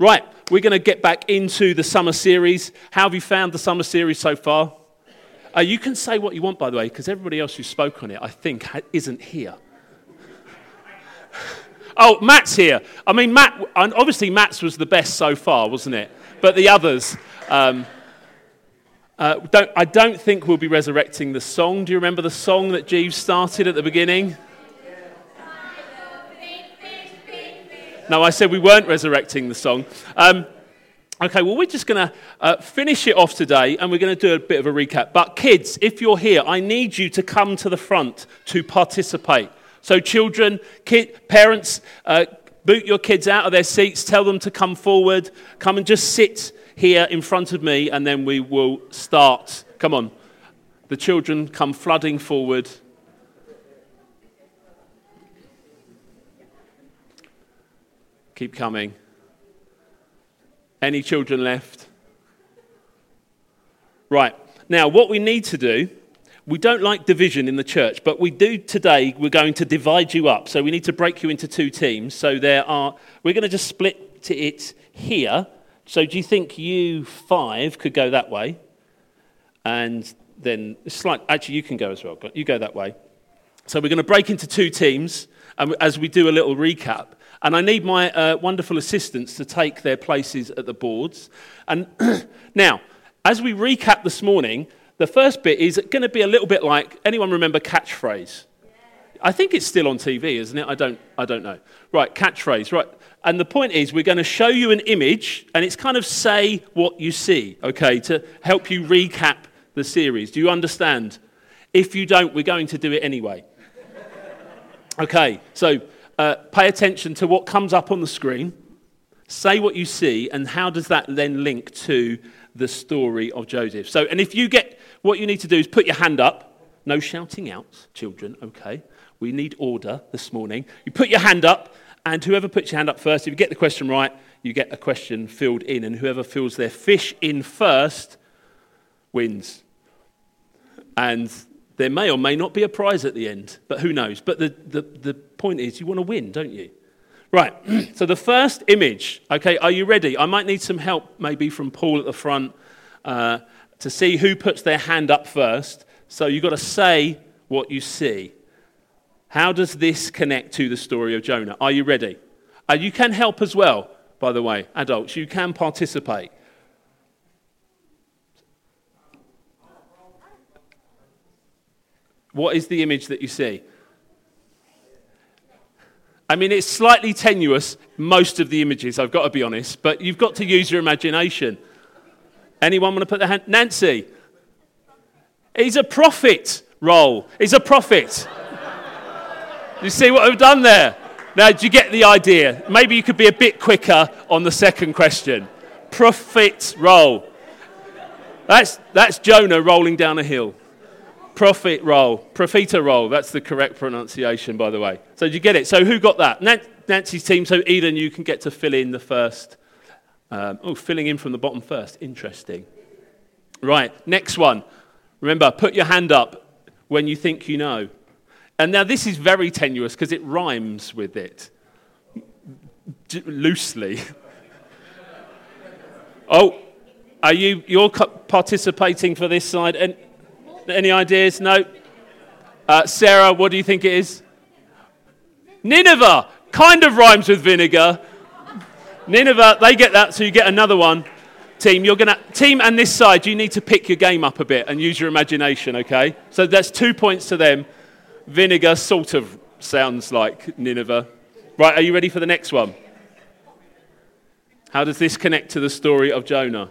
Right, we're going to get back into the summer series. How have you found the summer series so far? Uh, you can say what you want, by the way, because everybody else who spoke on it, I think, isn't here. oh, Matt's here. I mean, Matt, obviously, Matt's was the best so far, wasn't it? But the others. Um, uh, don't, I don't think we'll be resurrecting the song. Do you remember the song that Jeeves started at the beginning? No, I said we weren't resurrecting the song. Um, okay, well, we're just going to uh, finish it off today and we're going to do a bit of a recap. But, kids, if you're here, I need you to come to the front to participate. So, children, kid, parents, uh, boot your kids out of their seats, tell them to come forward, come and just sit here in front of me, and then we will start. Come on. The children come flooding forward. Keep coming. Any children left? Right. Now, what we need to do, we don't like division in the church, but we do today, we're going to divide you up. So we need to break you into two teams. So there are, we're going to just split it here. So do you think you five could go that way? And then, it's like, actually, you can go as well. You go that way. So we're going to break into two teams And as we do a little recap. And I need my uh, wonderful assistants to take their places at the boards. And now, as we recap this morning, the first bit is going to be a little bit like anyone remember catchphrase? I think it's still on TV, isn't it? I don't, I don't know. Right, catchphrase. Right. And the point is, we're going to show you an image, and it's kind of say what you see, okay, to help you recap the series. Do you understand? If you don't, we're going to do it anyway. Okay, so uh, pay attention to what comes up on the screen, say what you see, and how does that then link to the story of Joseph. So, and if you get what you need to do is put your hand up. No shouting out, children, okay? We need order this morning. You put your hand up, and whoever puts your hand up first, if you get the question right, you get a question filled in, and whoever fills their fish in first wins. And there may or may not be a prize at the end, but who knows? But the, the, the point is, you want to win, don't you? Right, so the first image, okay, are you ready? I might need some help maybe from Paul at the front uh, to see who puts their hand up first. So you've got to say what you see. How does this connect to the story of Jonah? Are you ready? Uh, you can help as well, by the way, adults. You can participate. What is the image that you see? I mean, it's slightly tenuous, most of the images, I've got to be honest, but you've got to use your imagination. Anyone want to put their hand? Nancy. He's a prophet role. He's a prophet. you see what I've done there? Now, do you get the idea? Maybe you could be a bit quicker on the second question. Prophet role. That's, that's Jonah rolling down a hill. Prophet role, profiterole. That's the correct pronunciation, by the way. So did you get it? So who got that? Nancy's team. So Eden, you can get to fill in the first. Um, oh, filling in from the bottom first. Interesting. Right, next one. Remember, put your hand up when you think you know. And now this is very tenuous because it rhymes with it. D- loosely. oh, are you you're participating for this side? And any ideas? No? Uh, Sarah, what do you think it is? Nineveh. Kind of rhymes with vinegar. Nineveh, they get that, so you get another one. Team, you're gonna team and this side, you need to pick your game up a bit and use your imagination, okay? So that's two points to them. Vinegar sort of sounds like Nineveh. Right, are you ready for the next one? How does this connect to the story of Jonah?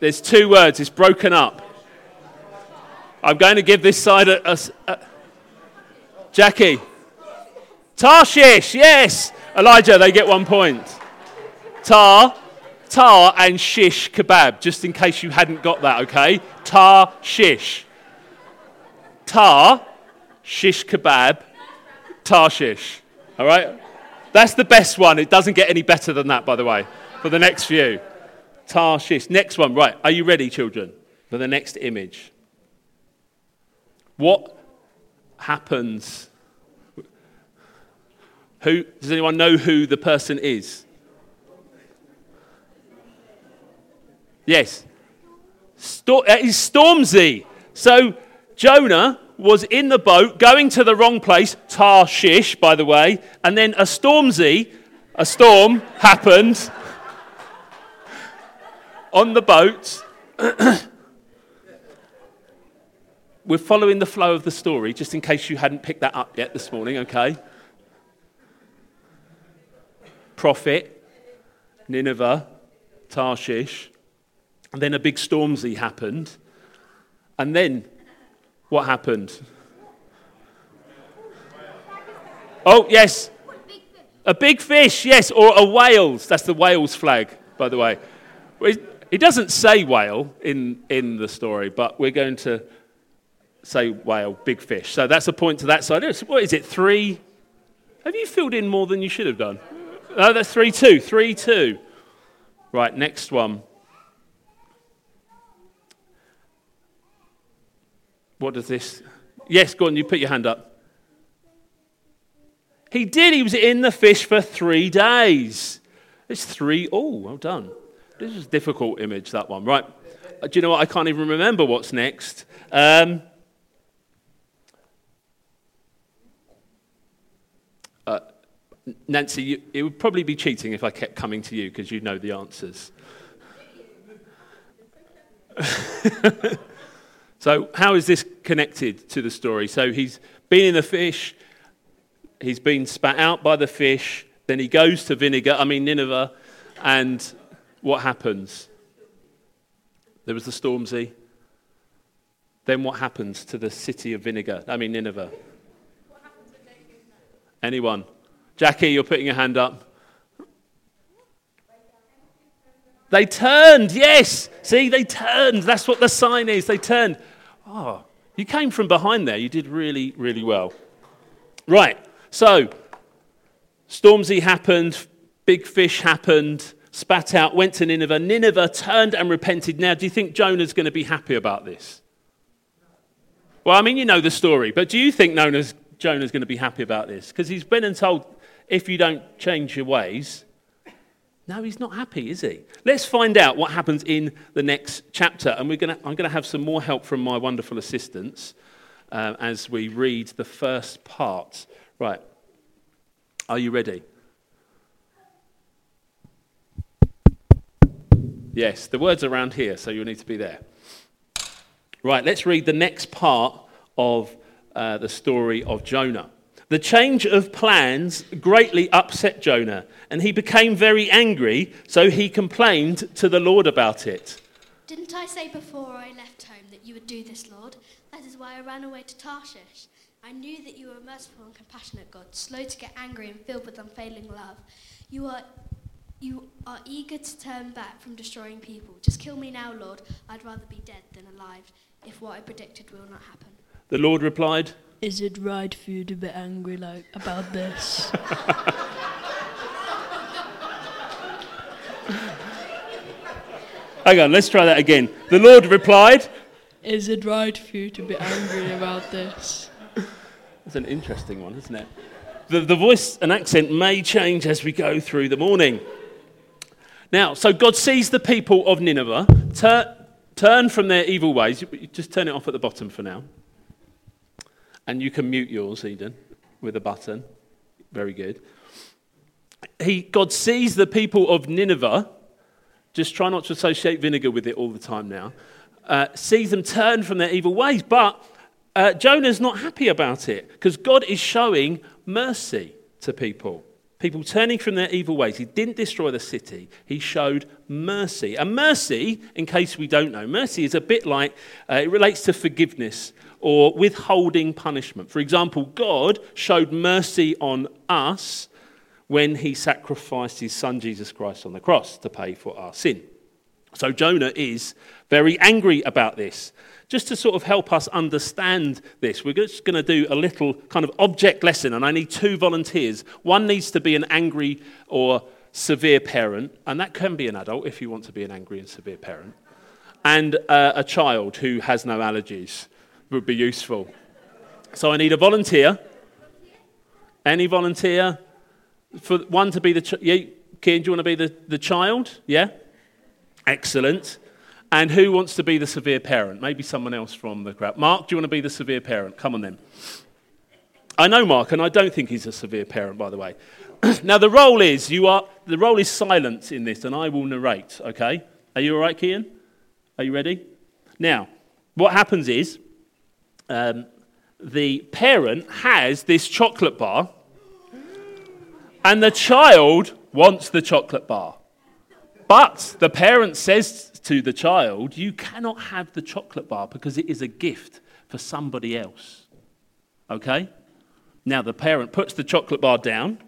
There's two words, it's broken up. I'm going to give this side a, a, a Jackie. Tarshish, yes. Elijah, they get one point. Tar, tar and shish kebab, just in case you hadn't got that, okay? Tar, shish. Tar, shish kebab, Tarshish. All right? That's the best one. It doesn't get any better than that, by the way, for the next few. Tarshish. Next one. Right. Are you ready, children, for the next image? What happens? Who, does anyone know who the person is? Yes. Stor- it uh, is Stormzy. So Jonah was in the boat going to the wrong place, Tarshish, by the way, and then a Stormzy, a storm happened on the boat. We're following the flow of the story, just in case you hadn't picked that up yet this morning, okay? Prophet, Nineveh, Tarshish, and then a big Stormzy happened. And then what happened? Oh, yes. A big fish, yes, or a whale. That's the whale's flag, by the way. It doesn't say whale in, in the story, but we're going to say whale, big fish. So that's a point to that side. What is it, three? Have you filled in more than you should have done? No, that's three, two. Three, two. Right, next one. What does this? Yes, go on, you put your hand up. He did. He was in the fish for three days. It's three. Oh, well done. This is a difficult image, that one. Right. Uh, do you know what? I can't even remember what's next. Um, Nancy, you, it would probably be cheating if I kept coming to you because you know the answers. So, how is this connected to the story? So, he's been in the fish, he's been spat out by the fish, then he goes to vinegar, I mean, Nineveh, and what happens? There was the Stormzy. Then what happens to the city of vinegar? I mean, Nineveh. Anyone? Jackie, you're putting your hand up. They turned, yes. See, they turned. That's what the sign is. They turned. Oh, you came from behind there. You did really, really well. Right. So, Stormzy happened, big fish happened, spat out, went to Nineveh. Nineveh turned and repented. Now, do you think Jonah's going to be happy about this? Well, I mean, you know the story, but do you think Jonah's, Jonah's going to be happy about this? Because he's been and told, if you don't change your ways, no, he's not happy, is he? Let's find out what happens in the next chapter. And we're gonna, I'm going to have some more help from my wonderful assistants uh, as we read the first part. Right. Are you ready? Yes, the word's are around here, so you'll need to be there. Right, let's read the next part of uh, the story of Jonah. The change of plans greatly upset Jonah, and he became very angry, so he complained to the Lord about it. Didn't I say before I left home that you would do this, Lord? That is why I ran away to Tarshish. I knew that you were a merciful and compassionate God, slow to get angry and filled with unfailing love. You are you are eager to turn back from destroying people. Just kill me now, Lord. I'd rather be dead than alive, if what I predicted will not happen. The Lord replied, is it right for you to be angry like about this? Hang on, let's try that again. The Lord replied, Is it right for you to be angry about this? That's an interesting one, isn't it? The, the voice and accent may change as we go through the morning. Now, so God sees the people of Nineveh tur- turn from their evil ways. Just turn it off at the bottom for now. And you can mute yours, Eden, with a button. Very good. He, God sees the people of Nineveh, just try not to associate vinegar with it all the time now, uh, sees them turn from their evil ways. But uh, Jonah's not happy about it because God is showing mercy to people. People turning from their evil ways. He didn't destroy the city, he showed mercy. And mercy, in case we don't know, mercy is a bit like uh, it relates to forgiveness or withholding punishment. For example, God showed mercy on us when he sacrificed his son Jesus Christ on the cross to pay for our sin. So Jonah is very angry about this. Just to sort of help us understand this, we're just going to do a little kind of object lesson, and I need two volunteers. One needs to be an angry or severe parent, and that can be an adult if you want to be an angry and severe parent, and uh, a child who has no allergies would be useful. So I need a volunteer. Any volunteer? For one to be the. Ch- yeah, Kieran, do you want to be the, the child? Yeah? Excellent. And who wants to be the severe parent? Maybe someone else from the crowd. Mark, do you want to be the severe parent? Come on then. I know Mark, and I don't think he's a severe parent, by the way. now the role is you are the role is silence in this, and I will narrate. Okay? Are you all right, Kian? Are you ready? Now, what happens is um, the parent has this chocolate bar, and the child wants the chocolate bar. But the parent says to the child, You cannot have the chocolate bar because it is a gift for somebody else. Okay? Now, the parent puts the chocolate bar down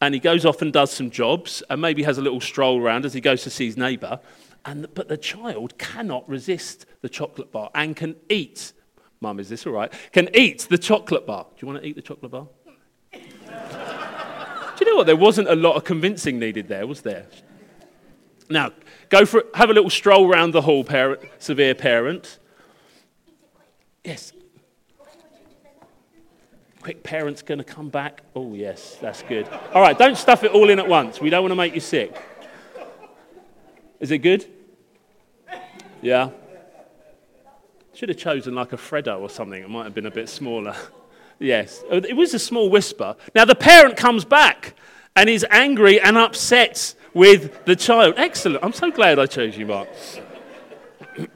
and he goes off and does some jobs and maybe has a little stroll around as he goes to see his neighbour. And, but the child cannot resist the chocolate bar and can eat. Mum, is this all right? Can eat the chocolate bar. Do you want to eat the chocolate bar? Do you know what? There wasn't a lot of convincing needed there, was there? Now, go for have a little stroll around the hall, parent, severe parent. Yes. Quick, parent's going to come back. Oh, yes, that's good. All right, don't stuff it all in at once. We don't want to make you sick. Is it good? Yeah. Should have chosen like a Freddo or something. It might have been a bit smaller. yes. Oh, it was a small Wispa. Now the parent comes back and is angry and upset with the child. Excellent. I'm so glad I chose you, Mark.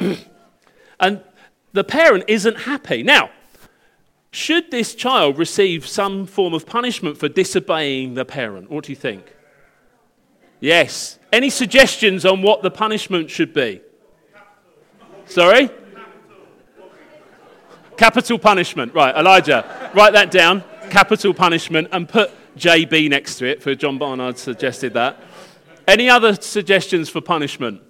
and the parent isn't happy. Now, should this child receive some form of punishment for disobeying the parent? What do you think? Yes. Any suggestions on what the punishment should be? Sorry? Capital punishment. Right, Elijah, write that down. Capital punishment and put JB next to it, for John Barnard suggested that. Any other suggestions for punishment?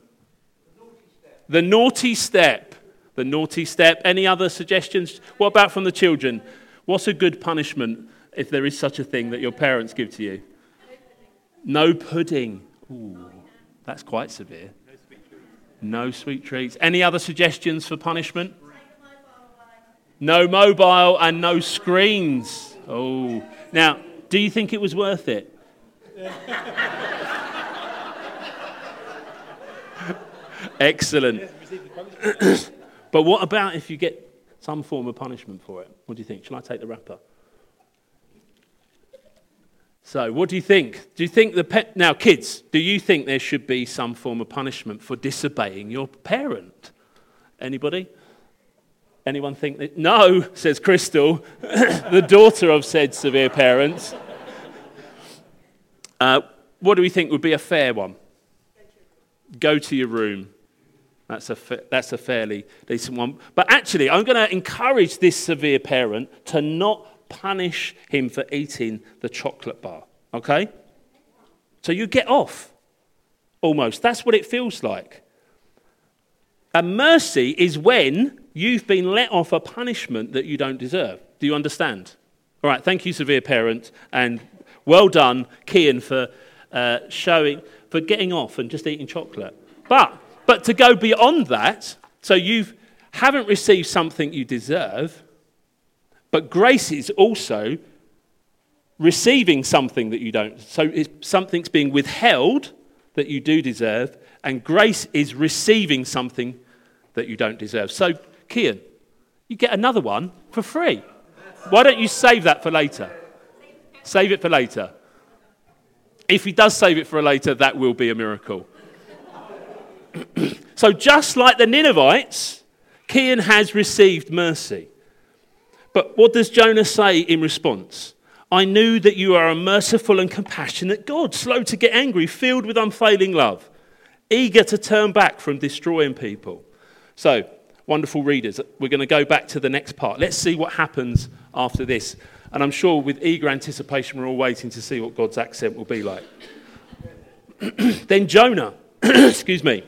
The naughty step. The naughty step. Any other suggestions? What about from the children? What's a good punishment, if there is such a thing, that your parents give to you? No pudding. Ooh, that's quite severe. No sweet treats. Any other suggestions for punishment? No mobile and no screens. Oh. Now, do you think it was worth it? Excellent. but what about if you get some form of punishment for it? What do you think? Shall I take the wrapper? So, what do you think? Do you think the pet now, kids? Do you think there should be some form of punishment for disobeying your parent? Anybody? Anyone think that? No, says Crystal, the daughter of said severe parents. Uh, what do we think would be a fair one? Go to your room. That's a, fa- that's a fairly decent one. But actually, I'm going to encourage this severe parent to not punish him for eating the chocolate bar. Okay? So you get off, almost. That's what it feels like. And mercy is when you've been let off a punishment that you don't deserve. Do you understand? All right, thank you, severe parent, and well done, Kian, for uh, showing, for getting off and just eating chocolate. But but to go beyond that, so you haven't received something you deserve, but grace is also receiving something that you don't. So something's being withheld that you do deserve, and grace is receiving something that you don't deserve. So, Kian, you get another one for free. Why don't you save that for later? Save it for later. If he does save it for later, that will be a miracle. so, just like the Ninevites, Kian has received mercy. But what does Jonah say in response? I knew that you are a merciful and compassionate God, slow to get angry, filled with unfailing love, eager to turn back from destroying people. So, wonderful readers, we're going to go back to the next part. Let's see what happens after this. And I'm sure with eager anticipation, we're all waiting to see what God's accent will be like. then Jonah, excuse me,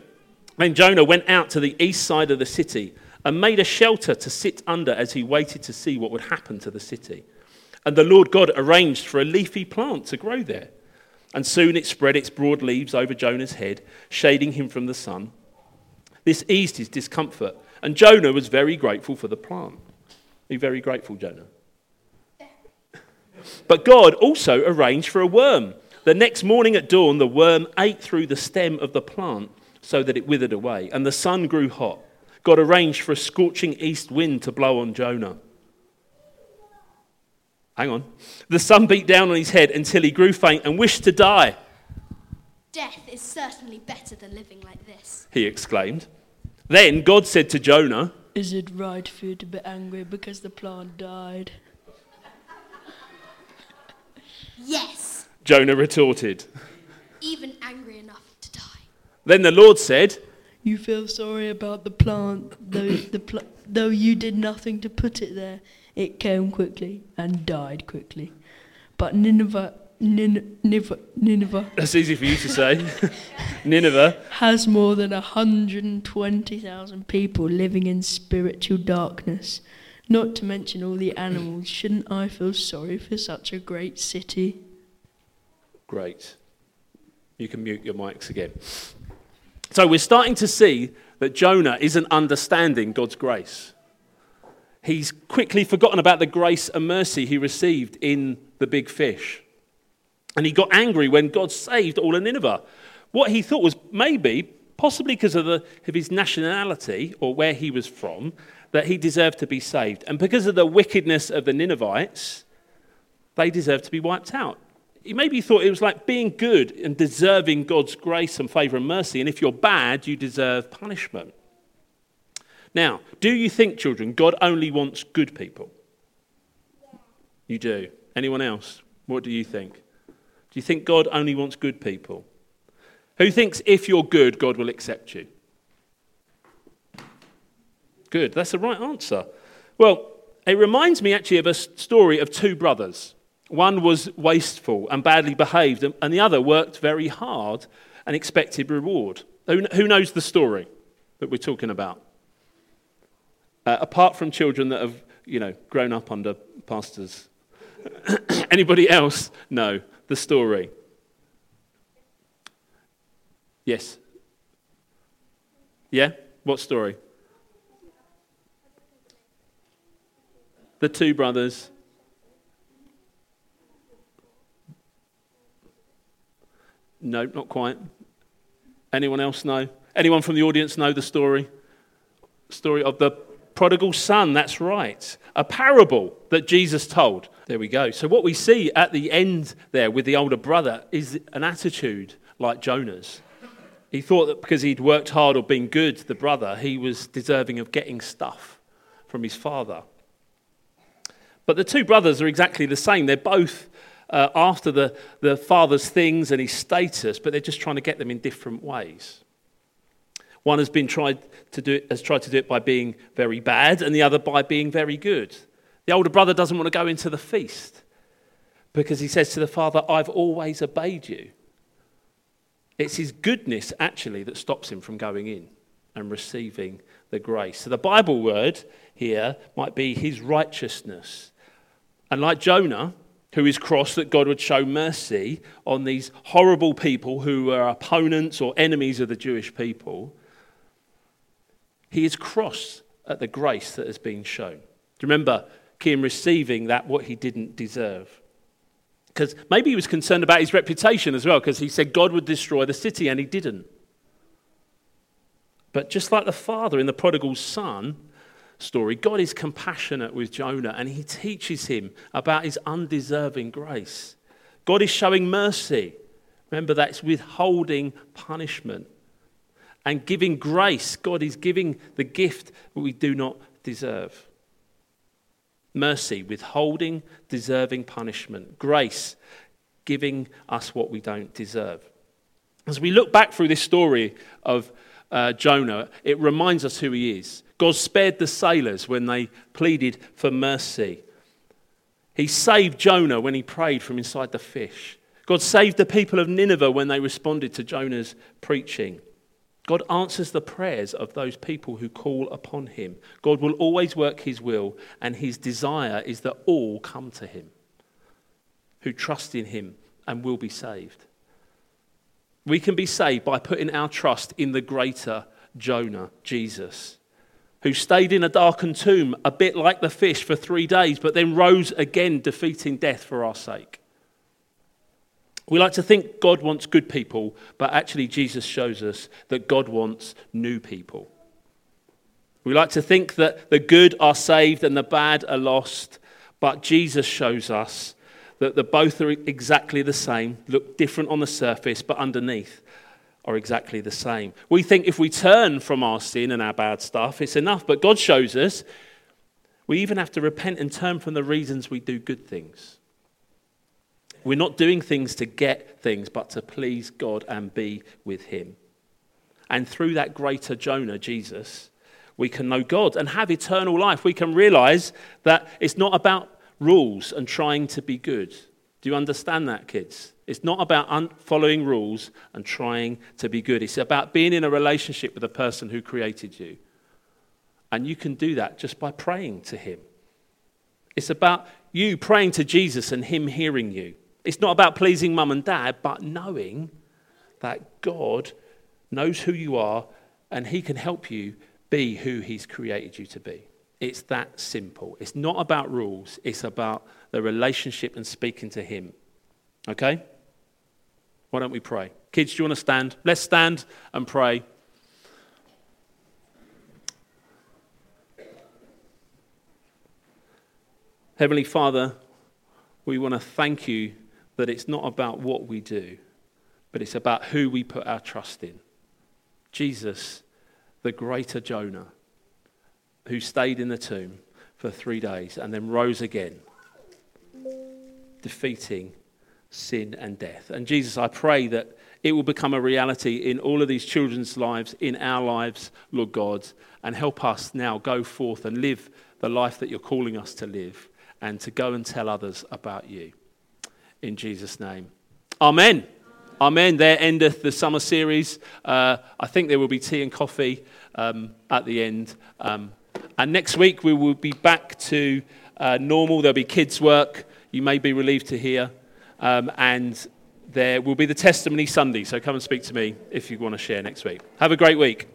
then Jonah went out to the east side of the city and made a shelter to sit under as he waited to see what would happen to the city. And the Lord God arranged for a leafy plant to grow there. And soon it spread its broad leaves over Jonah's head, shading him from the sun. This eased his discomfort, and Jonah was very grateful for the plant. Are you very grateful, Jonah? But God also arranged for a worm. The next morning at dawn, the worm ate through the stem of the plant so that it withered away, and the sun grew hot. God arranged for a scorching east wind to blow on Jonah. Hang on. The sun beat down on his head until he grew faint and wished to die. Death is certainly better than living like this. He exclaimed. Then God said to Jonah, Is it right for you to be angry because the plant died? Yes, Jonah retorted. even angry enough to die. Then the Lord said, You feel sorry about the plant, though, the pl- though you did nothing to put it there. It came quickly and died quickly. But Nineveh, Nin- Nineveh, Nineveh That's easy for you to say. Nineveh has more than 120,000 people living in spiritual darkness. Not to mention all the animals. Shouldn't I feel sorry for such a great city? Great. You can mute your mics again. So we're starting to see that Jonah isn't understanding God's grace. He's quickly forgotten about the grace and mercy he received in the big fish. And he got angry when God saved all of Nineveh. What he thought was maybe, possibly because of, the, of his nationality or where he was from, that he deserved to be saved. And because of the wickedness of the Ninevites, they deserved to be wiped out. He maybe thought it was like being good and deserving God's grace and favour and mercy. And if you're bad, you deserve punishment. Now, do you think, children, God only wants good people? You do. Anyone else? What do you think? Do you think God only wants good people? Who thinks if you're good, God will accept you? Good, that's the right answer. Well, it reminds me actually of a story of two brothers. One was wasteful and badly behaved, and the other worked very hard and expected reward. Who knows the story that we're talking about? Uh, apart from children that have, you know, grown up under pastors. Anybody else know the story? Yes. Yeah? What story? The two brothers. No, not quite. Anyone else know? Anyone from the audience know the story? Story of the prodigal son, that's right. A parable that Jesus told. There we go. So, what we see at the end there with the older brother is an attitude like Jonah's. He thought that because he'd worked hard or been good, to the brother, he was deserving of getting stuff from his father. But the two brothers are exactly the same. They're both uh, after the, the father's things and his status, but they're just trying to get them in different ways. One has been tried to do it, has tried to do it by being very bad, and the other by being very good. The older brother doesn't want to go into the feast because he says to the father, I've always obeyed you. It's his goodness, actually, that stops him from going in and receiving the grace. So the Bible word here might be his righteousness. And like Jonah, who is cross that God would show mercy on these horrible people who were opponents or enemies of the Jewish people, he is cross at the grace that has been shown. Do you remember him receiving that what he didn't deserve? Because maybe he was concerned about his reputation as well, because he said God would destroy the city and he didn't. But just like the father in the prodigal son story, God is compassionate with Jonah and he teaches him about his undeserving grace. God is showing mercy. Remember, that's withholding punishment and giving grace. God is giving the gift that we do not deserve. Mercy, withholding deserving punishment. Grace, giving us what we don't deserve. As we look back through this story of uh, Jonah, it reminds us who he is. God spared the sailors when they pleaded for mercy. He saved Jonah when he prayed from inside the fish. God saved the people of Nineveh when they responded to Jonah's preaching. God answers the prayers of those people who call upon him. God will always work his will, and his desire is that all come to him who trust in him and will be saved. We can be saved by putting our trust in the greater Jonah, Jesus, who stayed in a darkened tomb, a bit like the fish, for three days, but then rose again, defeating death for our sake. We like to think God wants good people, but actually, Jesus shows us that God wants new people. We like to think that the good are saved and the bad are lost, but Jesus shows us that the both are exactly the same, look different on the surface, but underneath are exactly the same. We think if we turn from our sin and our bad stuff, it's enough, but God shows us we even have to repent and turn from the reasons we do good things. We're not doing things to get things, but to please God and be with Him. And through that greater Jonah, Jesus, we can know God and have eternal life. We can realize that it's not about rules and trying to be good. Do you understand that, kids? It's not about following rules and trying to be good. It's about being in a relationship with the person who created you. And you can do that just by praying to Him. It's about you praying to Jesus and Him hearing you. It's not about pleasing mum and dad, but knowing that God knows who you are and He can help you be who He's created you to be. It's that simple. It's not about rules, it's about the relationship and speaking to Him. Okay? Why don't we pray? Kids, do you want to stand? Let's stand and pray. Heavenly Father, we want to thank you that it's not about what we do, but it's about who we put our trust in. Jesus, the greater Jonah, who stayed in the tomb for three days and then rose again, defeating sin and death. And Jesus, I pray that it will become a reality in all of these children's lives, in our lives, Lord God, and help us now go forth and live the life that you're calling us to live and to go and tell others about you in Jesus' name. Amen. Amen. There endeth the summer series. Uh, I think there will be tea and coffee um, at the end. Um, and next week we will be back to uh, normal. There'll be kids' work. You may be relieved to hear. Um, and there will be the testimony Sunday. So come and speak to me if you want to share next week. Have a great week.